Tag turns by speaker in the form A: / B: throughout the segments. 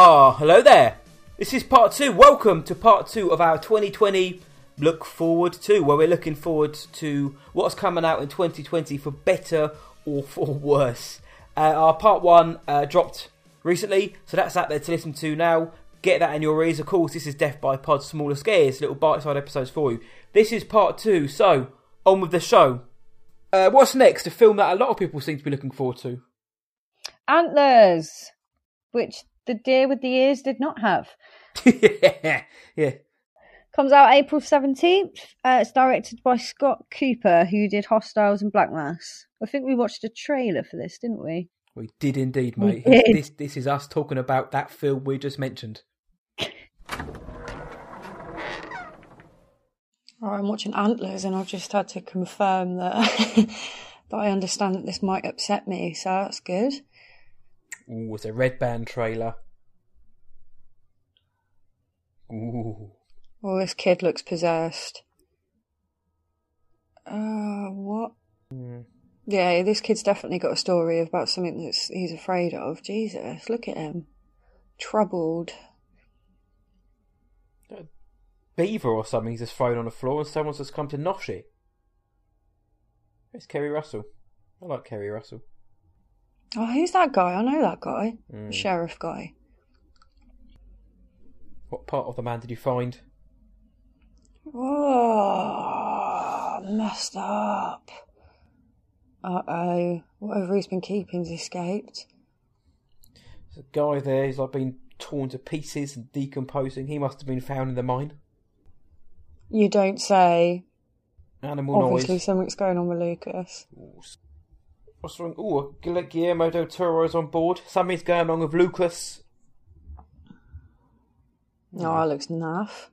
A: Oh, oh, hello there. This is part two. Welcome to part two of our 2020 look forward to, where we're looking forward to what's coming out in 2020 for better or for worse. Uh, our part one uh, dropped recently, so that's out there to listen to now. Get that in your ears. Of course, this is Death by Pod, smaller scares, little bite-sized episodes for you. This is part two, so on with the show. Uh, what's next? A film that a lot of people seem to be looking forward to.
B: Antlers, which the deer with the ears did not have.
A: yeah, yeah.
B: Comes out April 17th. Uh, it's directed by Scott Cooper, who did Hostiles and Black Mass. I think we watched a trailer for this, didn't we?
A: We did indeed,
B: We
A: mate.
B: did.
A: This, this is us talking about that film we just mentioned.
C: Oh, I'm watching Antlers, and I've just had to confirm that that I understand that this might upset me, so that's good.
A: Ooh, it's a red band trailer. Ooh.
C: Oh, this kid looks possessed. Uh, what?
A: Hmm.
C: Yeah, this kid's definitely got a story about something that he's afraid of. Jesus, look at him, troubled.
A: Beaver or something he's just thrown on the floor and someone's just come to nosh it. It's Keri Russell. I like Keri Russell.
C: Oh, who's that guy? I know that guy.
A: Mm.
C: Sheriff guy.
A: What part of the man did you find?
C: Oh, messed up. Uh oh, whatever he's been keeping's escaped.
A: There's a guy there, he's like been torn to pieces and decomposing. He must have been found in the mine.
C: You don't say.
A: Animal
C: Obviously,
A: noise.
C: something's going on with Lucas.
A: Ooh, What's wrong? Ooh, Guillermo del Toro's on board. Something's going on with Lucas.
C: No, that looks naff.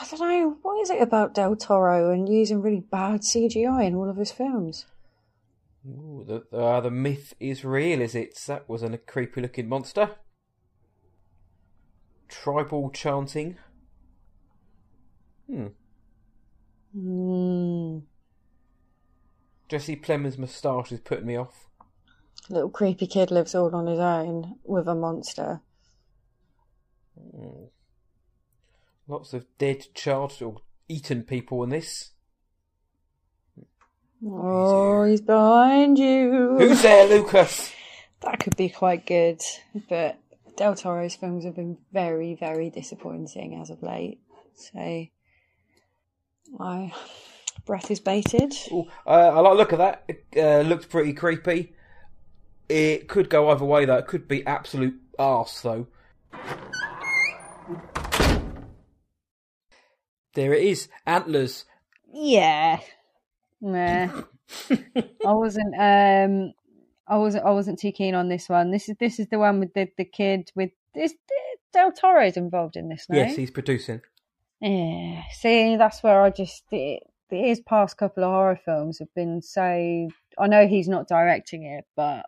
C: I don't know. What is it about Del Toro and using really bad CGI in all of his films?
A: Ooh, the, uh, the myth is real, is it? That was a creepy looking monster. Tribal chanting. Hmm.
C: Hmm.
A: Jesse Plemons' moustache is putting me off.
C: Little creepy kid lives all on his own with a monster.
A: Hmm. Lots of dead, charged, or eaten people in this.
C: Oh, he's behind you.
A: Who's there, Lucas?
C: That could be quite good, but Del Toro's films have been very, very disappointing as of late. So, my breath is bated.
A: Ooh, uh, I like look of that. It uh, looked pretty creepy. It could go either way, though. It could be absolute arse, though. There it is, antlers.
B: Yeah. Nah. I wasn't um I wasn't I wasn't too keen on this one. This is this is the one with the, the kid with is Del Toro's involved in this, no?
A: Yes, he's producing.
B: Yeah. See, that's where I just it, his past couple of horror films have been so I know he's not directing it, but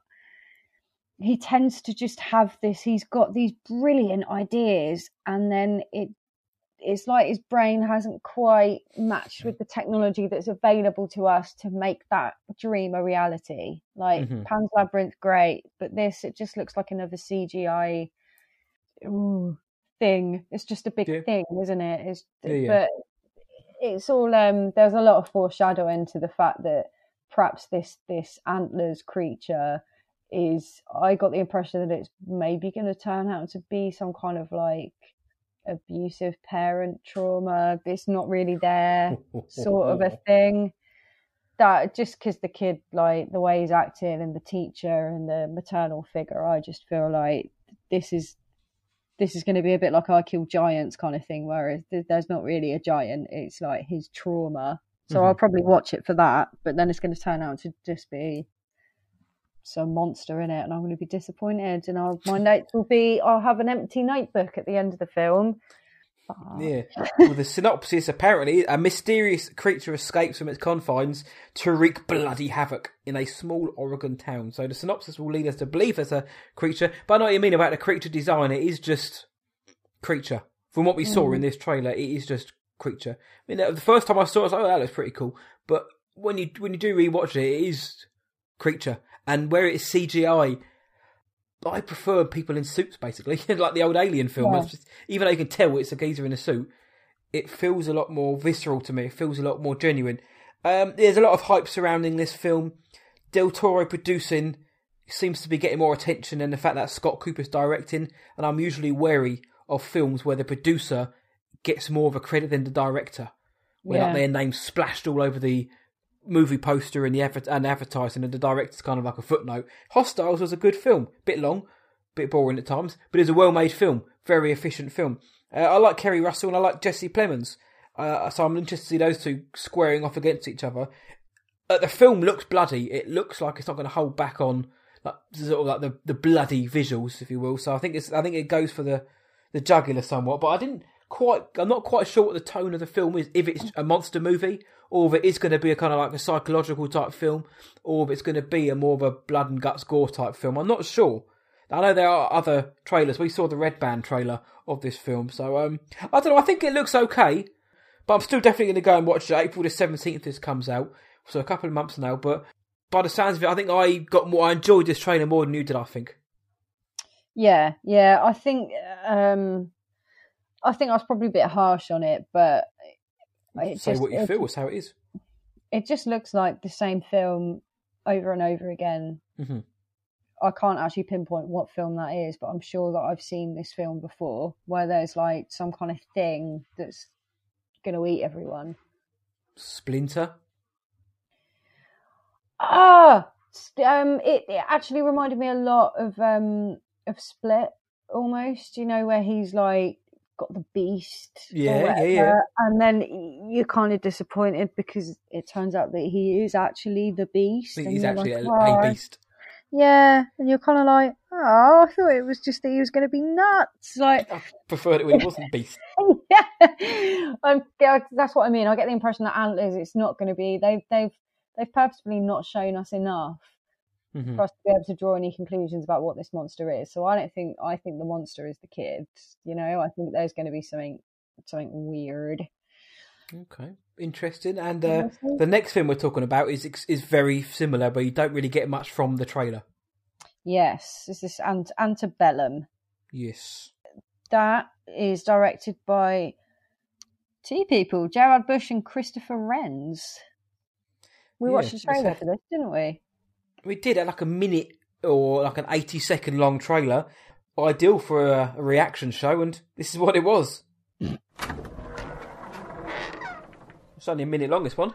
B: he tends to just have this he's got these brilliant ideas and then it it's like his brain hasn't quite matched with the technology that's available to us to make that dream a reality. Like
A: Mhm.
B: Pan's Labyrinth, great, but this it just looks like another CGI ooh, thing. It's just a big
A: Yeah.
B: thing, isn't it? It's
A: Yeah, yeah.
B: but it's all um there's a lot of foreshadowing to the fact that perhaps this this antlers creature is I got the impression that it's maybe going to turn out to be some kind of like abusive parent trauma. It's not really there, sort of a thing. That just because the kid, like the way he's acting, and the teacher and the maternal figure, I just feel like this is this is going to be a bit like I Kill Giants kind of thing, where it's- there's not really a giant; it's like his trauma. So mm-hmm. I'll probably watch it for that, but then it's going to turn out to just be some monster in it, and I'm going to be disappointed. And I'll, my notes will be I'll have an empty notebook at the end of the film. But-
A: Yeah. Well, the synopsis apparently a mysterious creature escapes from its confines to wreak bloody havoc in a small Oregon town. So the synopsis will lead us to believe there's a creature, but I know what you mean about the creature design. It is just creature. From what we saw in mm. this trailer, it is just creature. I mean, the first time I saw it, I was like, "Oh, that looks pretty cool." But when you when you do rewatch it, it is creature, and where it is CGI, I prefer people in suits, basically, like the old Alien film.
B: Yeah.
A: Just, even though you can tell it's a geezer in a suit, it feels a lot more visceral to me. It feels a lot more genuine. Um, there's a lot of hype surrounding this film. Del Toro producing seems to be getting more attention than the fact that Scott Cooper's directing, and I'm usually wary of films where the producer gets more of a credit than the director. When like, their name's splashed all over the movie poster and the adver- and advertising, and the director's kind of like a footnote. Hostiles was a good film, bit long, bit boring at times, but it's a well-made film, very efficient film. Uh, I like Keri Russell and I like Jesse Plemons, uh, so I'm interested to see those two squaring off against each other. Uh, the film looks bloody. It looks like it's not going to hold back on like sort of like the, the bloody visuals, if you will. So I think it's I think it goes for the the jugular somewhat, but I didn't quite. I'm not quite sure what the tone of the film is. If it's a monster movie, or if it is going to be a kind of like a psychological type film, or if it's going to be a more of a blood and guts gore type film. I'm not sure. I know there are other trailers. We saw the Red Band trailer of this film, so um, I don't know. I think it looks okay, but I'm still definitely going to go and watch it. April the 17th. This comes out, so a couple of months now. But by the sounds of it, I think I got more. I enjoyed this trailer more than you did. I think.
B: Yeah, yeah. I think um I think I was probably a bit harsh on it, but it
A: Say
B: just,
A: what you
B: it,
A: feel. It's how it is.
B: it just looks like the same film over and over again.
A: Mhm.
B: I can't actually pinpoint what film that is, but I'm sure that I've seen this film before, where there's like some kind of thing that's going to eat everyone.
A: Splinter.
B: Ah, um, it, it actually reminded me a lot of um of Split, almost. You know, where he's like got the beast,
A: Yeah, yeah, yeah.
B: and then you're kind of disappointed because it turns out that he is actually the beast.
A: He's actually
B: like,
A: a,
B: "Oh,
A: a beast.
B: Yeah, and you're kind of like, oh, I thought it was just that he was going to be nuts. Like,
A: I preferred it when he wasn't beast.
B: yeah, I'm, that's what I mean. I get the impression that Antlers, it's not going to be. They've they've they've purposefully not shown us enough
A: Mhm.
B: for us to be able to draw any conclusions about what this monster is. So I don't think I think the monster is the kid. You know, I think there's going to be something something weird.
A: Okay, interesting. And uh, the next film we're talking about is is very similar, but you don't really get much from the trailer.
B: Yes, Is this is Ant- Antebellum.
A: Yes.
B: That is directed by two people, Gerard Bush and Christopher Renz. We
A: Yeah,
B: watched the trailer for this, didn't we?
A: We did it like a minute or like an 80 second long trailer. Ideal for a, a reaction show, and this is what it was. it's only a minute long, this one.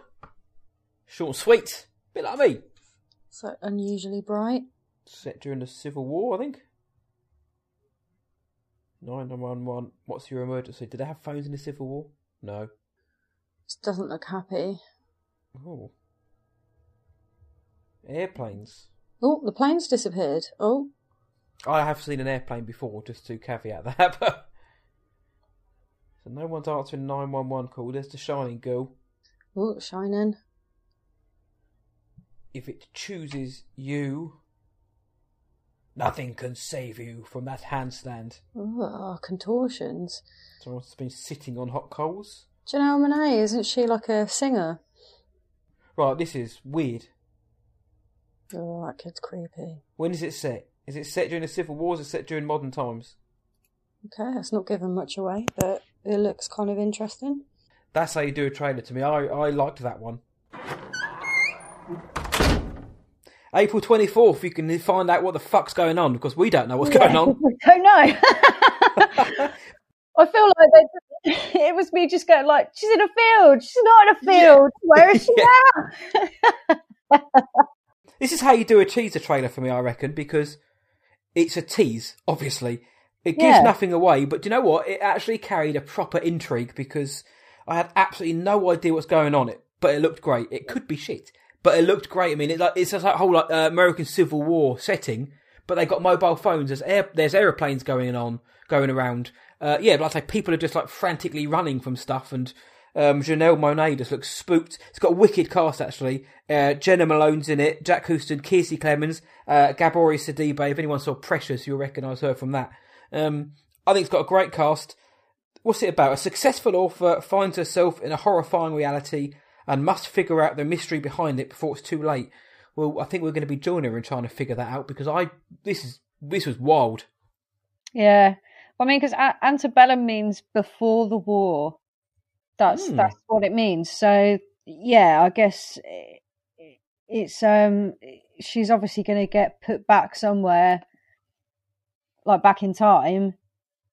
A: Short and sweet. Bit like me.
C: So unusually bright.
A: Set during the Civil War, I think. 911. What's your emergency? Did they have phones in the Civil War? No.
C: Doesn't look happy.
A: Oh. Airplanes.
C: Oh, the plane's disappeared. Oh,
A: I have seen an airplane before, just to caveat that. But so no one's answering nine one one call. There's the shining girl.
C: oh, shining.
A: If it chooses you, nothing can save you from that handstand.
C: Oh, contortions.
A: Someone's been sitting on hot coals.
C: Janelle Monae, isn't she like a singer?
A: Right, this is weird.
C: Oh, that kid's creepy.
A: When is it set? Is it set during the Civil War? Or is it set during modern times?
C: Okay, that's not giving much away, but it looks kind of interesting.
A: That's how you do a trailer to me. I, I liked that one. April 24th, you can find out what the fuck's going on because we don't know what's going on.
B: I don't know. I feel like they, it was me just going like, she's in a field. She's not in a field. Where is she now?
A: This is how you do a teaser trailer for me, I reckon, because it's a tease, obviously. It gives
B: Yeah.
A: nothing away, but do you know what? It actually carried a proper intrigue because I had absolutely no idea what's going on. It, but it looked great. It could be shit, but it looked great. I mean, it, like, it's a whole like, uh, American Civil War setting, but they got mobile phones. There's air, there's airplanes going on, going around. Uh, yeah, like I say, people are just like frantically running from stuff, and um, Janelle Monae just looks spooked. It's got a wicked cast actually. Uh, Jena Malone's in it, Jack Huston, Kiersey Clemons, uh, Gabourey Sidibe. If anyone saw Precious, you'll recognise her from that. Um, I think it's got a great cast. What's it about? A successful author finds herself in a horrifying reality and must figure out the mystery behind it before it's too late. Well, I think we're going to be joining her in trying to figure that out because I this is this was wild.
B: Yeah, I mean, because antebellum means before the war. That's
A: Hmm.
B: that's what it means. So yeah, I guess it's um she's obviously going to get put back somewhere, like back in time,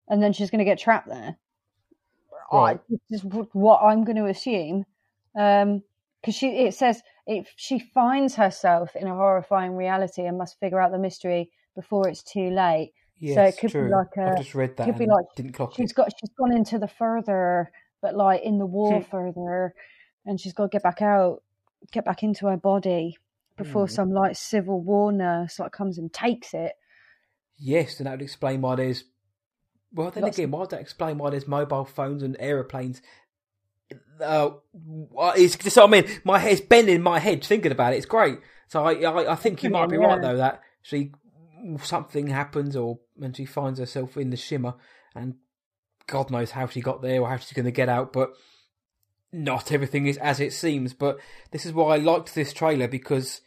B: and then she's going to get trapped there.
A: Right.
B: I, this is what I'm going to assume. Um, because she it says if she finds herself in a horrifying reality and must figure out the mystery before it's too late.
A: Yes,
B: So it could be
A: true.
B: like a-
A: I've just read that.
B: could be like
A: didn't clock
B: She's
A: it.
B: got she's gone into the further, but like in the war
A: Hmm.
B: further, and she's got to get back out, get back into her body before
A: Hmm.
B: some like civil war nurse like comes and takes it.
A: Yes, and that would explain why there's. Well, then
B: Lots
A: again, why would that explain why there's mobile phones and aeroplanes? Uh, it's just what I mean. My head's bending my head thinking about it. It's great. So I, I, I think you might be right though that she something happens or and she finds herself in the shimmer, and God knows how she got there or how she's going to get out, but not everything is as it seems. But this is why I liked this trailer because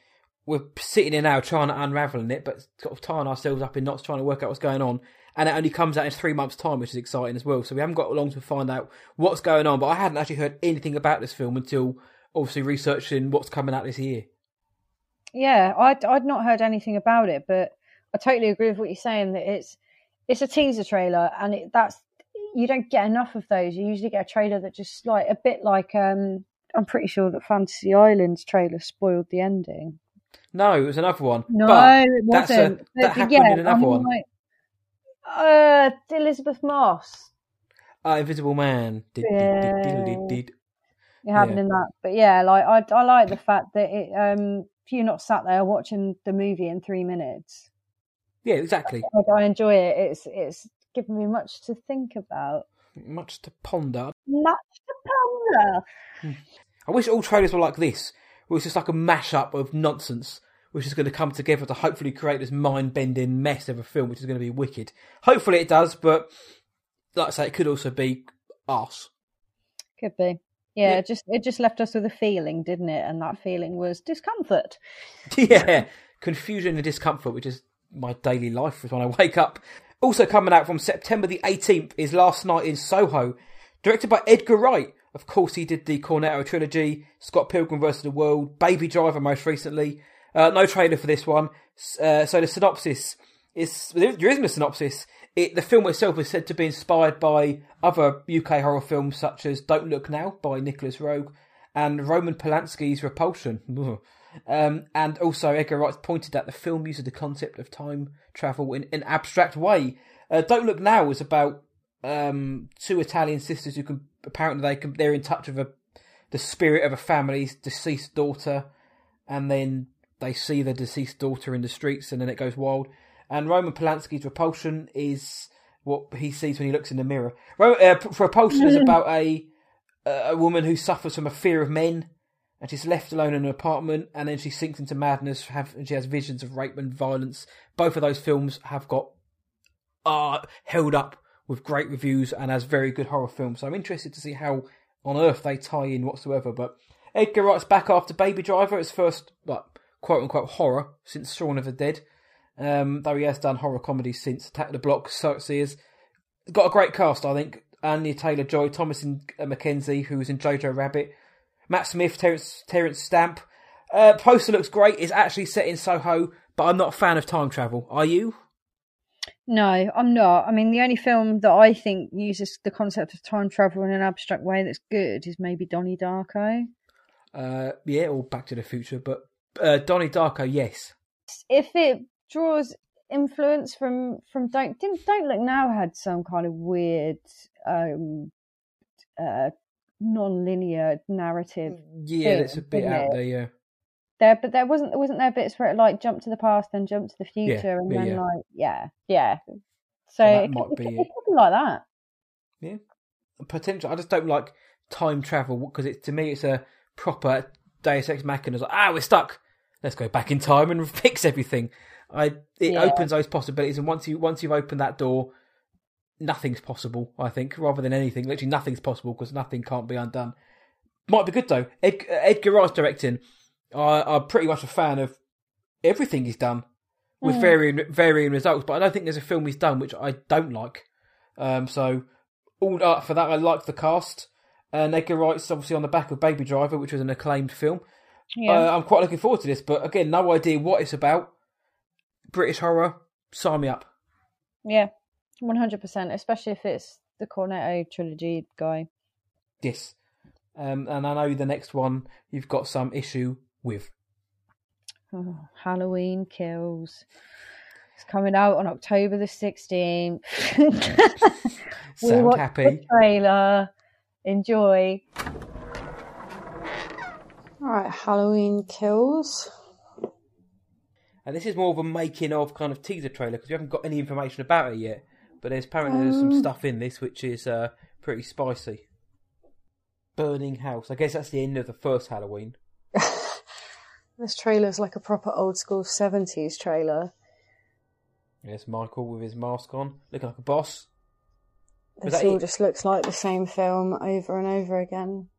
A: we're sitting here now trying to unraveling it, but sort of tying ourselves up in knots trying to work out what's going on. And it only comes out in three months' time, which is exciting as well. So we haven't got long to find out what's going on. But I hadn't actually heard anything about this film until obviously researching what's coming out this year.
B: Yeah, I'd I'd not heard anything about it, but I totally agree with what you're saying that it's it's a teaser trailer, and it, that's you don't get enough of those. You usually get a trailer that just like a bit like um. I'm pretty sure that Fantasy Islands trailer spoiled the ending.
A: No, it was another one.
B: No,
A: but
B: it
A: that's a-
B: wasn't.
A: that happened
B: yeah,
A: in another
B: I'm
A: one.
B: like, uh, Elisabeth Moss.
A: uh, Invisible Man. Did, did, did, did, did.
B: It happened
A: Yeah.
B: in that, but yeah, like I, I like the fact that it. Um, if you're not sat there watching the movie in three minutes,
A: Yeah, exactly.
B: like I enjoy it. It's it's given me much to think about.
A: Much to ponder.
B: Much to ponder. Hmm.
A: I wish all trailers were like this, where it's just like a mashup of nonsense, which is going to come together to hopefully create this mind-bending mess of a film, which is going to be wicked. Hopefully it does, but like I say, it could also be arse.
B: Could be. Yeah,
A: Yeah.
B: it just it just left us with a feeling, didn't it? And that feeling was discomfort.
A: yeah, confusion and discomfort, which is my daily life Is when I wake up. Also coming out from September the 18th is Last Night in Soho, directed by Edgar Wright. Of course, he did the Cornetto trilogy, Scott Pilgrim vs. the World, Baby Driver most recently. Uh, no trailer for this one. Uh, so the synopsis is there isn't a synopsis. It, the film itself is said to be inspired by other UK horror films such as Don't Look Now by Nicolas Roeg and Roman Polanski's Repulsion. Um, and also, Edgar Wright pointed out the film uses the concept of time travel in an abstract way. Uh, Don't Look Now is about um, two Italian sisters who can apparently they can they're in touch with a, the spirit of a family's deceased daughter, and then they see the deceased daughter in the streets, and then it goes wild. And Roman Polanski's Repulsion is what he sees when he looks in the mirror. Ro- uh, Repulsion is about a a woman who suffers from a fear of men, and she's left alone in an apartment, and then she sinks into madness. Have and she has visions of rape and violence. Both of those films have got are held up with great reviews and as very good horror films. So I'm interested to see how on earth they tie in whatsoever. But Edgar Wright's back after Baby Driver, his first like quote unquote horror since Shaun of the Dead. Um, though he has done horror comedy since Attack the Block, So it's Got a great cast, I think. Anya Taylor Joy, Thomasin uh, McKenzie, who was in Jojo Rabbit, Matt Smith, Terence, Terence Stamp. Uh, poster looks great. It's actually set in Soho, but I'm not a fan of time travel. Are you?
B: No, I'm not. I mean, the only film that I think uses the concept of time travel in an abstract way that's good is maybe Donnie Darko.
A: Uh, yeah, or Back to the Future, but uh, Donnie Darko, yes.
B: If it draws influence from from Don't didn't Don't Look Now had some kind of weird um uh non-linear narrative
A: Yeah, that's a bit out
B: it?
A: there. Yeah,
B: there, but there wasn't wasn't there bits where it like jumped to the past and jumped to the
A: Yeah,
B: future and then
A: yeah.
B: like yeah yeah. So
A: So
B: it,
A: might
B: it could be like that.
A: Yeah, potential. I just don't like time travel because it to me it's a proper Deus Ex Machina. It's like, ah, we're stuck. Let's go back in time and fix everything. I it
B: Yeah.
A: opens those possibilities, and once you once you've opened that door, nothing's possible. I think rather than anything, literally nothing's possible because nothing can't be undone. Might be good though. Ed, Edgar Wright's directing. I, I'm pretty much a fan of everything he's done. with varying varying results. But I don't think there's a film he's done which I don't like. Um, so all up for that, I like the cast. And Edgar Wright's obviously on the back of Baby Driver, which was an acclaimed film.
B: Yeah.
A: Uh, I'm quite looking forward to this, but again, no idea what it's about. British horror, sign me up.
B: yeah. One hundred percent. Especially if it's the Cornetto trilogy guy.
A: Yes. Um, and I know the next one you've got some issue with.
B: Oh, Halloween Kills. It's coming out on October the sixteenth.
A: Sound happy?
B: trailer. Enjoy.
C: All right, Halloween kills.
A: And this is more of a making of kind of teaser trailer because we haven't got any information about it yet. But there's apparently there's some
C: Um.
A: stuff in this which is uh, pretty spicy. Burning House. I guess that's the end of the first Halloween.
C: This trailer's like a proper old school 70s trailer.
A: Yes, Michael with his mask on, looking like a boss. Was
C: This all
A: it?
C: just looks like the same film over and over again.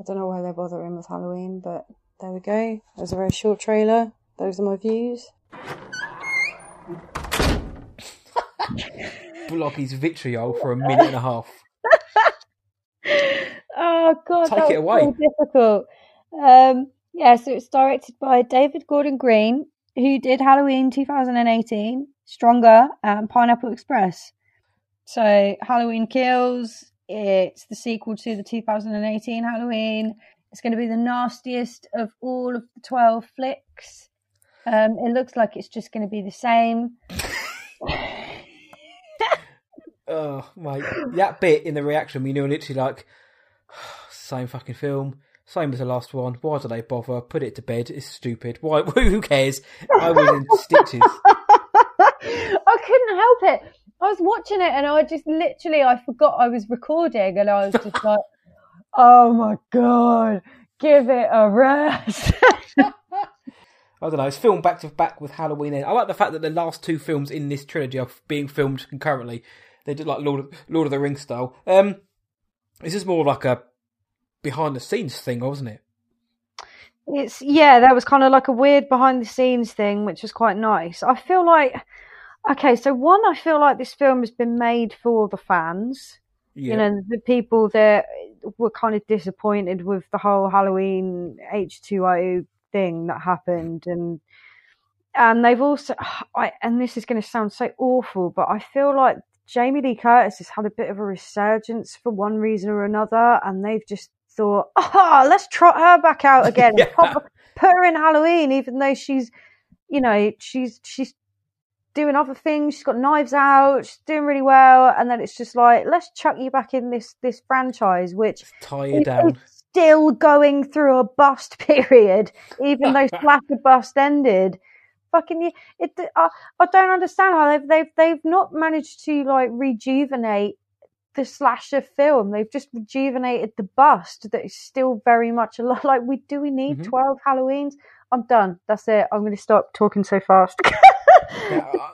C: I don't know why they're bothering with Halloween, but there we go. There's a very short trailer. Those are my views.
A: Bloggy's vitriol for a minute and a half.
B: Oh god,
A: Take it away.
B: so difficult. Um, yeah, so it's directed by David Gordon Green, who did Halloween 2018, Stronger, and Pineapple Express. So Halloween Kills. It's the sequel to the 2018 Halloween. It's going to be the nastiest of all of the 12 flicks. Um, it looks like it's just going to be the same.
A: Oh, my! That bit in the reaction, when you're literally like, same fucking film, same as the last one. Why do they bother? Put it to bed. It's stupid. Why? Who cares? I was in stitches.
B: I couldn't help it. I was watching it and I just literally I forgot I was recording and I was just like, "Oh my god, give it a rest."
A: I don't know. It's filmed back to back with Halloween. End. I like the fact that the last two films in this trilogy are being filmed concurrently. They did like Lord of, Lord of the Rings style. Um, this is more like a behind the scenes thing, wasn't it?
B: it's yeah, that was kind of like a weird behind the scenes thing, which was quite nice. I feel like okay, so one, I feel like this film has been made for the fans.
A: Yeah.
B: you know the people that were kind of disappointed with the whole halloween h2o thing that happened and and they've also I, and this is going to sound so awful but i feel like jamie lee curtis has had a bit of a resurgence for one reason or another and they've just thought ah let's trot her back out again
A: Yeah.
B: put, put her in halloween even though she's you know she's she's doing other things. She's got knives out. She's doing really well, and then it's just like let's chuck you back in this this franchise, which
A: Tie you
B: is
A: down.
B: still going through a bust period, even though Slacker bust ended. Fucking, it. I, I don't understand how they've they've they've not managed to like rejuvenate the slasher film. They've just rejuvenated the bust that is still very much alive. Like, we do we need
A: Mhm.
B: twelve Halloweens? I'm done. That's it. I'm going to stop talking so fast.
A: Yeah, I-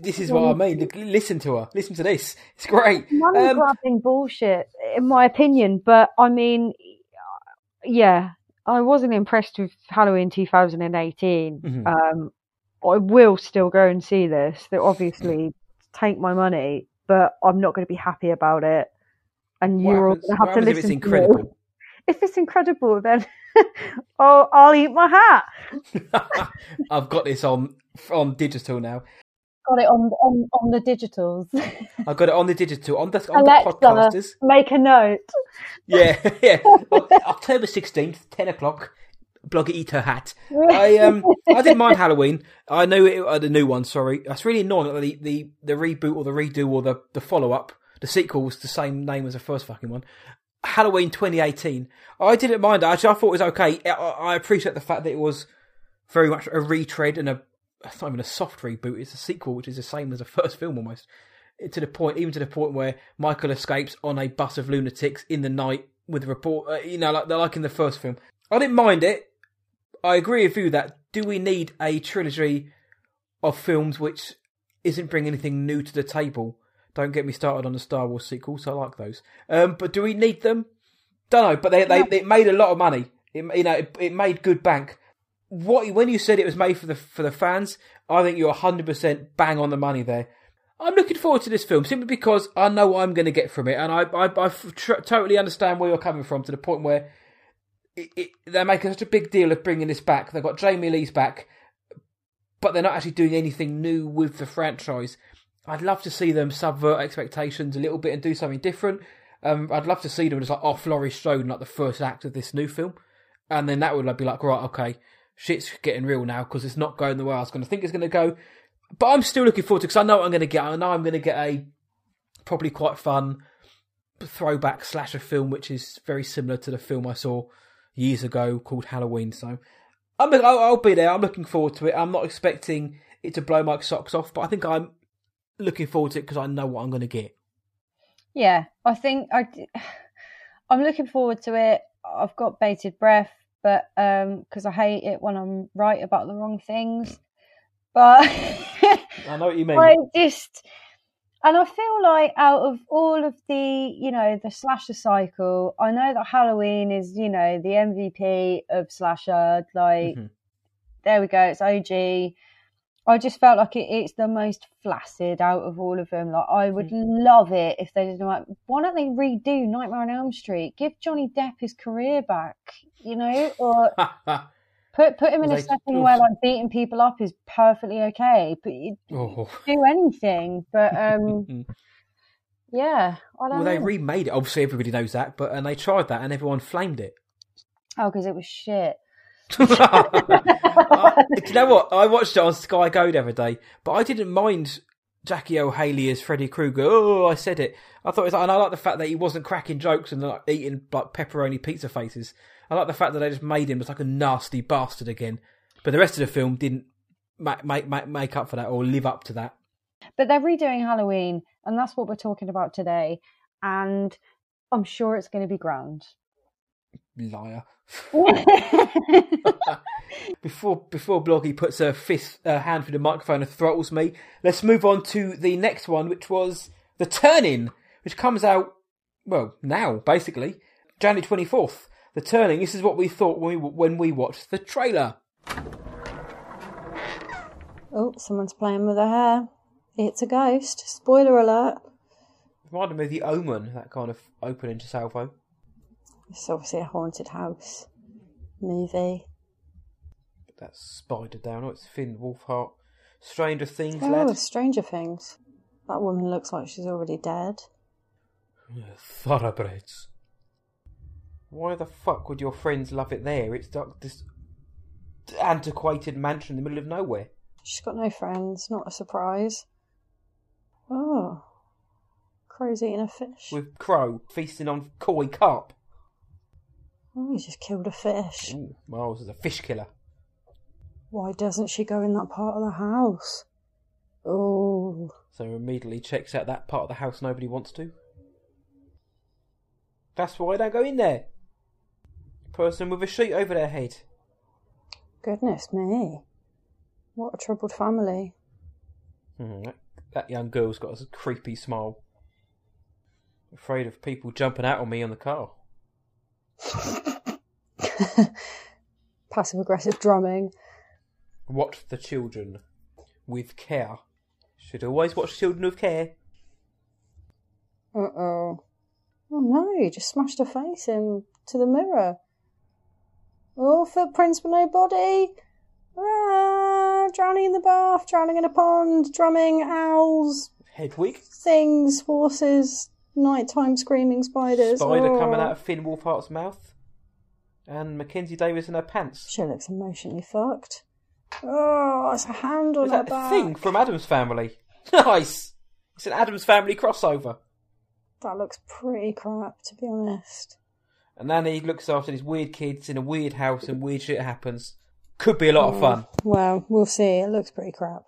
A: this is what I mean. Listen to her. Listen to this. It's great.
B: money
A: Um,
B: grabbing bullshit, in my opinion. But I mean, yeah, I wasn't impressed with Halloween 2018.
A: Mhm.
B: Um, I will still go and see this. They obviously take my money, but I'm not going to be happy about it. And
A: What
B: you're all going to have to listen
A: if it's
B: to me.
A: incredible?
B: If it's incredible, then I'll, I'll eat my hat.
A: I've got this on on digital now.
B: Got it on on, on the digitals.
A: I've got it on the digital on the on the podcasters.
B: make a note.
A: Yeah, yeah. October sixteenth, ten o'clock. Blogger eat her hat. I um I didn't mind Halloween. I know it, uh, the new one. Sorry, that's really annoying. The the the reboot or the redo or the the follow up, the sequel was the same name as the first fucking one. Halloween 2018. I didn't mind. Actually, I thought it was okay. I, I appreciate the fact that it was very much a retread and a it's not even a soft reboot. It's a sequel, which is the same as the first film almost. To the point, even to the point where Michael escapes on a bus of lunatics in the night with a report. Uh, you know, like they're like in the first film. I didn't mind it. I agree with you that do we need a trilogy of films which isn't bringing anything new to the table? Don't get me started on the Star Wars sequels. I like those. Um, but do we need them? Don't know. But they they it made a lot of money. It, you know, it, it made good bank. What when you said it was made for the for the fans, I think you're hundred percent bang on the money there. I'm looking forward to this film simply because I know what I'm going to get from it, and I I, I tr- totally understand where you're coming from to the point where it, it, they're making such a big deal of bringing this back. They've got Jamie Lee's back, but they're not actually doing anything new with the franchise. I'd love to see them subvert expectations a little bit and do something different. Um, I'd love to see them just like off Laurie Strode, like the first act of this new film, and then that would be like, right, okay, shit's getting real now because it's not going the way I was going to think it's going to go. But I'm still looking forward to because I know what I'm going to get. I know I'm going to get a probably quite fun throwback slasher film, which is very similar to the film I saw years ago called Halloween. So I'm, I'll, I'll be there. I'm looking forward to it. I'm not expecting it to blow my socks off, but I think I'm looking forward to it because I know what I'm going to get.
B: Yeah, I think I, I'm looking forward to it. I've got bated breath, but because um, I hate it when I'm right about the wrong things. But
A: I know what you mean.
B: I just, and I feel like out of all of the, you know, the slasher cycle, I know that Halloween is, you know, the MVP of slasher. Like, mm-hmm. there we go. It's OG. I just felt like it, it's the most flaccid out of all of them. Like I would mm. love it if they did like, why don't they redo Nightmare on Elm Street? Give Johnny Depp his career back, you know, or put put him in a setting where like beating people up is perfectly okay. But you, oh. do anything, but um, yeah.
A: Well, know. they remade it. Obviously, everybody knows that, but and they tried that, and everyone flamed it.
B: Oh, because it was shit.
A: uh, you know what? I watched it on Sky Go the other day, but I didn't mind Jackie Earle Haley as Freddy Krueger. Oh, I said it. I thought it was, and I like the fact that he wasn't cracking jokes and like eating like pepperoni pizza faces. I like the fact that they just made him as like a nasty bastard again. But the rest of the film didn't make make, make up for that or live up to that.
B: But they're redoing Halloween, and that's what we're talking about today. And I'm sure it's going to be grand.
A: Liar. before before Bloggy puts her fist uh, hand through the microphone and throttles me, let's move on to the next one, which was the Turning, which comes out well now basically January twenty fourth. The Turning. This is what we thought when we when we watched the trailer.
C: Oh, someone's playing with her hair. It's a ghost. Spoiler alert.
A: Reminded me of the Omen, that kind of opening to Salvo.
C: It's obviously a haunted house movie.
A: That's Spider Down. Oh, it's Finn Wolfhard. Stranger Things,
C: oh,
A: lad.
C: Stranger Things. That woman looks like she's already dead.
A: Thoroughbreds. Why the fuck would your friends love it there? It's this antiquated mansion in the middle of nowhere.
C: She's got no friends. Not a surprise. Oh. Crow's eating a fish.
A: With Crow feasting on koi carp.
C: Oh, he just killed a fish.
A: Ooh, Miles is a fish killer.
C: Why doesn't she go in that part of the house? Oh.
A: So immediately checks out that part of the house nobody wants to. That's why I don't go in there. Person with a sheet over their head.
C: Goodness me. What a troubled family.
A: Hmm, that, that young girl's got a creepy smile. Afraid of people jumping out on me on the car.
C: Passive aggressive drumming.
A: Watch the children with care. Should always watch children with care.
C: Uh oh. Oh no, you just smashed her face into the mirror. Oh, footprints but no body. Ah, drowning in the bath, drowning in a pond, drumming, owls.
A: Hedwig.
C: Things, horses, nighttime screaming spiders.
A: Spider oh. coming out of Finn Wolfhard's mouth. And Mackenzie Davis in her pants.
C: She looks emotionally fucked. Oh, it's a hand on
A: Is
C: her
A: that
C: back.
A: thing from Addams Family? nice. It's an Addams Family crossover.
C: That looks pretty crap, to be honest.
A: And then he looks after these weird kids in a weird house, and weird shit happens. Could be a lot of fun.
C: Well, we'll see. It looks pretty crap.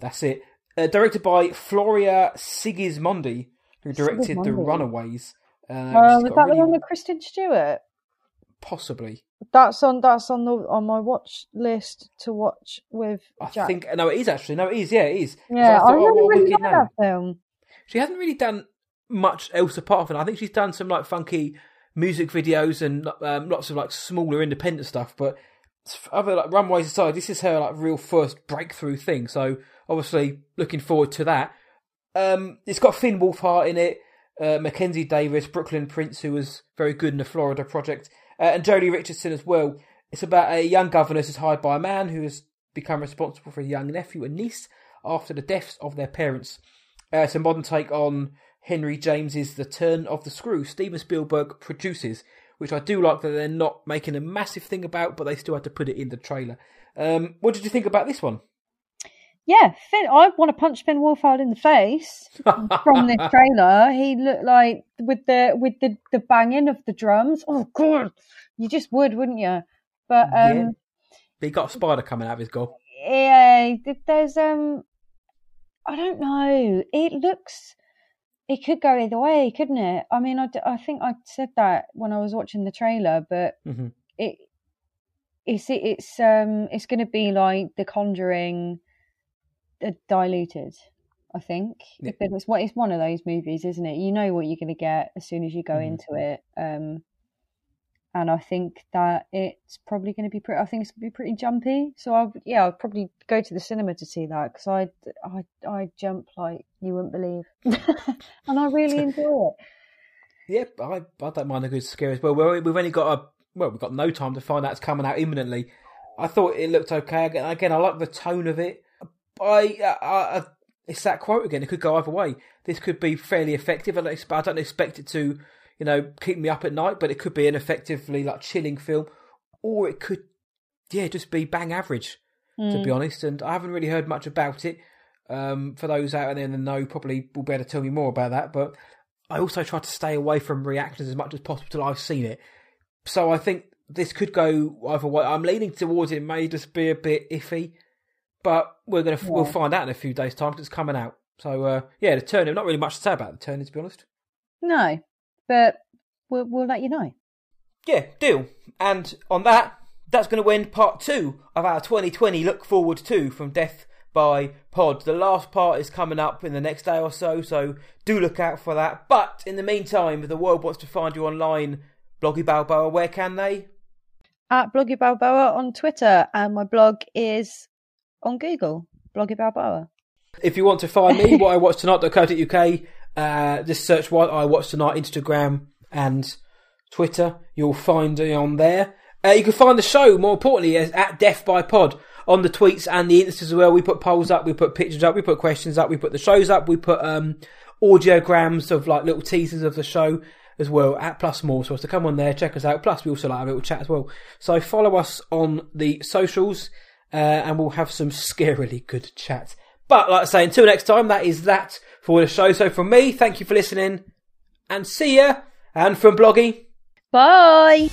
A: That's it. Uh, directed by Floria Sigismondi, who directed The Runaways.
B: Uh, was that really... the one with Kristen Stewart?
A: Possibly.
B: That's on. That's on the on my watch list to watch with.
A: I
B: Jack.
A: think no, it is actually. No, it is. Yeah, it is.
B: Yeah, I, I really, oh, really like that film.
A: She hasn't really done much else apart from. That. I think she's done some like funky music videos and um, lots of like smaller independent stuff. But other like runways aside, this is her like real first breakthrough thing. So obviously looking forward to that. Um, it's got Finn Wolfhard in it, uh, Mackenzie Davis, Brooklynn Prince, who was very good in the Florida project, uh, and Joely Richardson as well. It's about a young governess who's hired by a man who has become responsible for a young nephew and niece after the deaths of their parents. Uh, it's a modern take on Henry James's The Turn of the Screw. Steven Spielberg produces, which I do like that they're not making a massive thing about, but they still had to put it in the trailer. Um, what did you think about this one?
B: Yeah, Finn. I want to punch Finn Wolfhard in the face from this trailer. He looked like with the with the the banging of the drums. Oh god, you just would, wouldn't you? But um, yeah.
A: he got a spider coming out of his goal.
B: Yeah, there's um, I don't know. It looks, it could go either way, couldn't it? I mean, I, I think I said that when I was watching the trailer, but mm-hmm. it it's it's um it's going to be like The Conjuring the diluted. I think yeah. it's what it's one of those movies, isn't it? You know what you're going to get as soon as you go mm. into it, um, and I think that it's probably going to be pretty. I think it's going to be pretty jumpy. So I, yeah, I'd probably go to the cinema to see that because I, I, I jump like you wouldn't believe, and I really enjoy it.
A: Yep, yeah, I, I don't mind a good scare as well. We've only got a well, we've got no time to find out it's coming out imminently. I thought it looked okay. Again, again I like the tone of it. I, I, I, it's that quote again. It could go either way. This could be fairly effective. I don't, I don't expect it to, you know, keep me up at night, but it could be an effectively like chilling film, or it could, yeah, just be bang average. Mm. To be hmm. honest, and I haven't really heard much about it. Um, for those out there in the know, probably will be able to tell me more about that. But I also try to stay away from reactions as much as possible till I've seen it. So I think this could go either way. I'm leaning towards it may just be a bit iffy but we're gonna yeah. we'll find out in a few days' time because it's coming out. So uh, yeah, the turn. Not really much to say about the turn, to be honest.
B: No, but we'll we'll let you know.
A: Yeah, deal. And on that, that's going to end part two of our 2020 look forward to from Death by Pod. The last part is coming up in the next day or so, so do look out for that. But in the meantime, if the world wants to find you online, Bloggy Balboa, where can they?
B: At Bloggy Balboa on Twitter, and my blog is on Google, Bloggy Balboa.
A: If you want to find me, what I watch tonight.co.uk, uh, just search what I watch tonight, Instagram and Twitter. You'll find me on there. Uh, you can find the show, more importantly, at Death by Pod on the tweets and the Instas as well. We put polls up, we put pictures up, we put questions up, we put the shows up, we put um, audiograms of like little teasers of the show as well at Plus More. So to come on there, check us out. Plus, we also like a little chat as well. So follow us on the socials uh, and we'll have some scarily good chat. But like I say, until next time, that is that for the show. So from me, thank you for listening, and see ya. And from Bloggy,
B: bye.